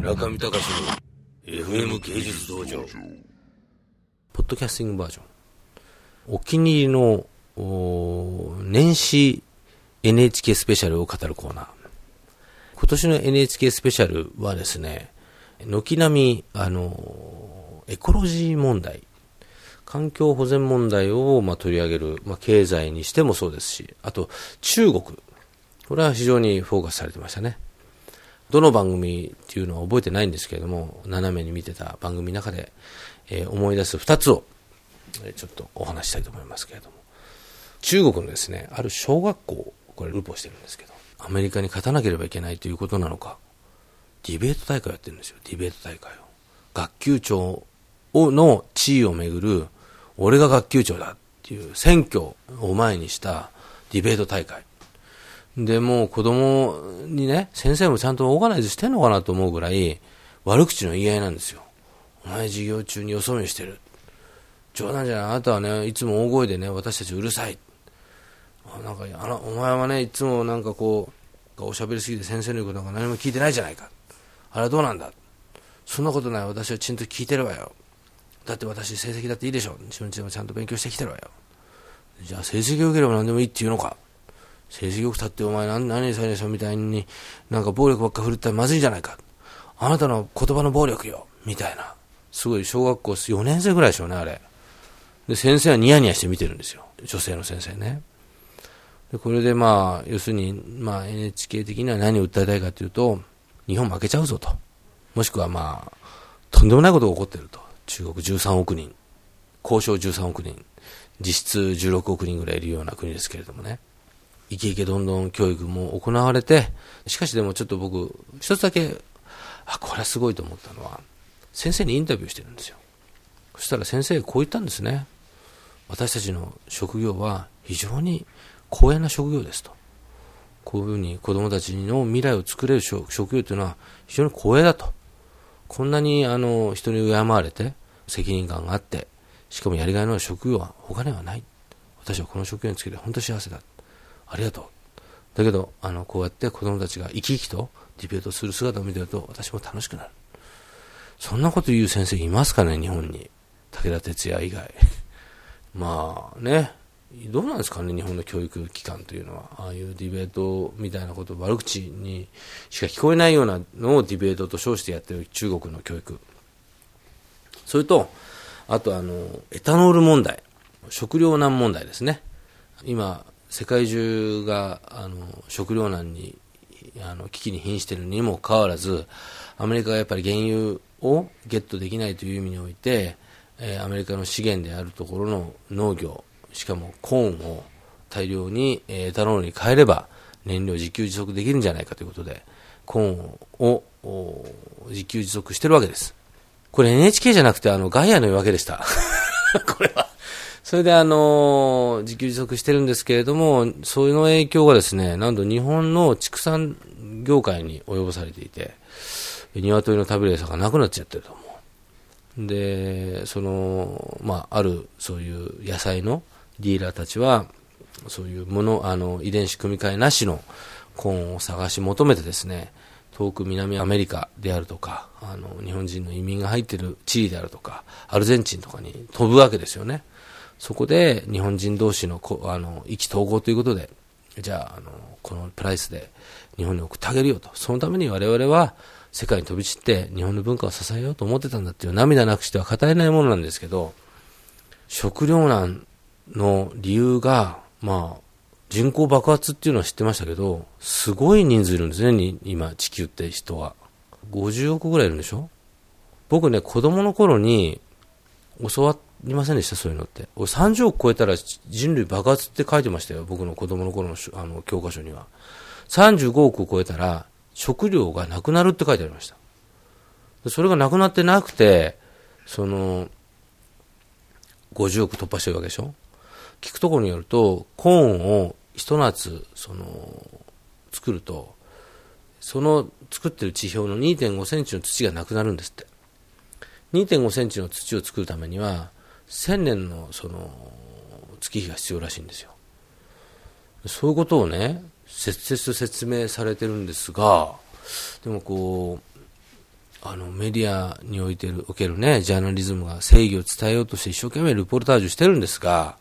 中見隆の FM 芸術道場。ポッドキャスティングバージョン。お気に入りの年始 NHK スペシャルを語るコーナー。今年の NHK スペシャルはですね軒並みあのエコロジー問題環境保全問題を、まあ、取り上げる、まあ、経済にしてもそうですし、あと中国、これは非常にフォーカスされてましたね。どの番組っていうのは覚えてないんですけれども、斜めに見てた番組の中で、えー、思い出す2つを、えー、ちょっとお話したいと思いますけれども。中国のですね、ある小学校、これルポしてるんですけど、アメリカに勝たなければいけないということなのか、ディベート大会をやってるんですよ、ディベート大会を。学級長をの地位をめぐる俺が学級長だっていう選挙を前にしたディベート大会。で、もう子供にね、先生もちゃんとオーガナイズしてんのかなと思うぐらい、悪口の言い合いなんですよ。お前授業中によそ見してる。冗談じゃない。あなたはね、いつも大声でね、私たちうるさい。なんか、あの、お前はね、いつもなんかこう、おしゃべりすぎて先生の言うことなんか何も聞いてないじゃないか。あれはどうなんだそんなことない。私はちゃんと聞いてるわよ。だって私成績だっていいでしょ自分ちでもちゃんと勉強してきてるわよじゃあ成績を受ければ何でもいいって言うのか成績良くたってお前何何されしょみたいになんか暴力ばっか振るったらまずいじゃないか。あなたの言葉の暴力よ。みたいな。すごい小学校4年生ぐらいでしょうねあれ。で先生はニヤニヤして見てるんですよ。女性の先生ね。でこれでまあ要するに、まあ、NHK 的には何を訴えたいかというと日本負けちゃうぞと。もしくはまあとんでもないことが起こってると。中国13億人、交渉13億人、実質16億人ぐらいいるような国ですけれどもね、イケイケどんどん教育も行われて、しかしでもちょっと僕、一つだけ、あ、これはすごいと思ったのは、先生にインタビューしてるんですよ。そしたら先生こう言ったんですね。私たちの職業は非常に光栄な職業ですと。こういうふうに子供たちの未来を作れる職業というのは非常に光栄だと。こんなにあの人に敬われて、責任感があって、しかもやりがいのある職業は他にはない。私はこの職業につけて本当幸せだ。ありがとう。だけど、あの、こうやって子供たちが生き生きとディベートする姿を見てると、私も楽しくなる。そんなこと言う先生いますかね、日本に。武田鉄矢以外。まあね、どうなんですかね、日本の教育機関というのは。ああいうディベートみたいなこと、悪口にしか聞こえないようなのをディベートと称してやってる中国の教育。それと、あとあの、エタノール問題、食糧難問題ですね。今、世界中があの食糧難にあの危機に瀕しているにもかかわらず、アメリカがやっぱり原油をゲットできないという意味において、えー、アメリカの資源であるところの農業、しかもコーンを大量にエタノールに変えれば燃料自給自足できるんじゃないかということで、コーンを自給自足してるわけです。これ NHK じゃなくて、あの、ガイアの夜明けでした。これは。それであの、自給自足してるんですけれども、その影響がですね、なんと日本の畜産業界に及ぼされていて、鶏の食べる餌がなくなっちゃってると思う。で、その、まあ、ある、そういう野菜のディーラーたちは、そういうもの、あの、遺伝子組み換えなしのコーンを探し求めてですね、遠く南アメリカであるとか、あの、日本人の移民が入っているチリであるとか、アルゼンチンとかに飛ぶわけですよね。そこで日本人同士のこあの意気投合ということで、じゃああの、このプライスで日本に送ってあげるよと。そのために我々は世界に飛び散って日本の文化を支えようと思ってたんだっていう涙なくしては語れないものなんですけど、食糧難の理由が、まあ、人口爆発っていうのは知ってましたけど、すごい人数いるんですね、今、地球って人は。50億ぐらいいるんでしょ？僕ね、子供の頃に教わっりませんでした、そういうのって。俺30億超えたら人類爆発って書いてましたよ、僕の子供の頃のあの教科書には。35億を超えたら食料がなくなるって書いてありました。それがなくなってなくて、その、50億突破してるわけでしょ？聞くところによると、コーンをひと夏、その、作ると、その作ってる地表の2.5センチの土がなくなるんですって。2.5センチの土を作るためには、1000年のその月日が必要らしいんですよ。そういうことをね、切々と説明されてるんですが、でもこう、あの、メディアにおいてる、おけるね、ジャーナリズムが正義を伝えようとして一生懸命ルポルタージュしてるんですが、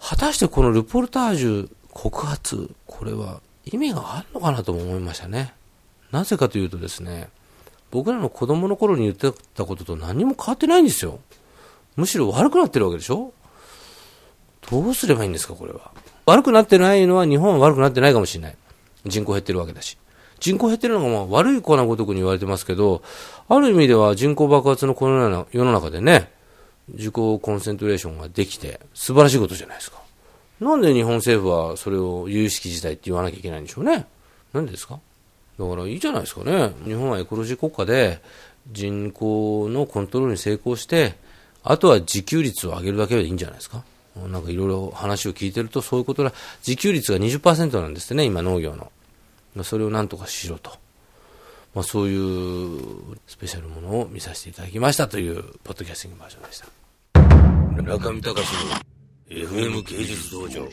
果たしてこのルポルタージュ告発、これは意味があるのかなとも思いましたね。なぜかというとですね、僕らの子供の頃に言ってたことと何も変わってないんですよ。むしろ悪くなってるわけでしょ？どうすればいいんですか、これは？悪くなってないのは日本は悪くなってないかもしれない。人口減ってるわけだし。人口減ってるのがまあ悪い子なごとくに言われてますけど、ある意味では人口爆発のこのような世の中でね、自己コンセントレーションができて素晴らしいことじゃないですか。なんで日本政府はそれを有識事態って言わなきゃいけないんでしょうね。なんでですか？だからいいじゃないですかね。日本はエコロジー国家で人口のコントロールに成功して、あとは自給率を上げるだけでいいんじゃないですか？なんかいろいろ話を聞いてるとそういうことだ。自給率が20%なんですってね、今農業の。それをなんとかしろと。まあ、そういうスペシャルものを見させていただきましたというポッドキャスティングバージョンでした。中見隆の FM 芸術道場。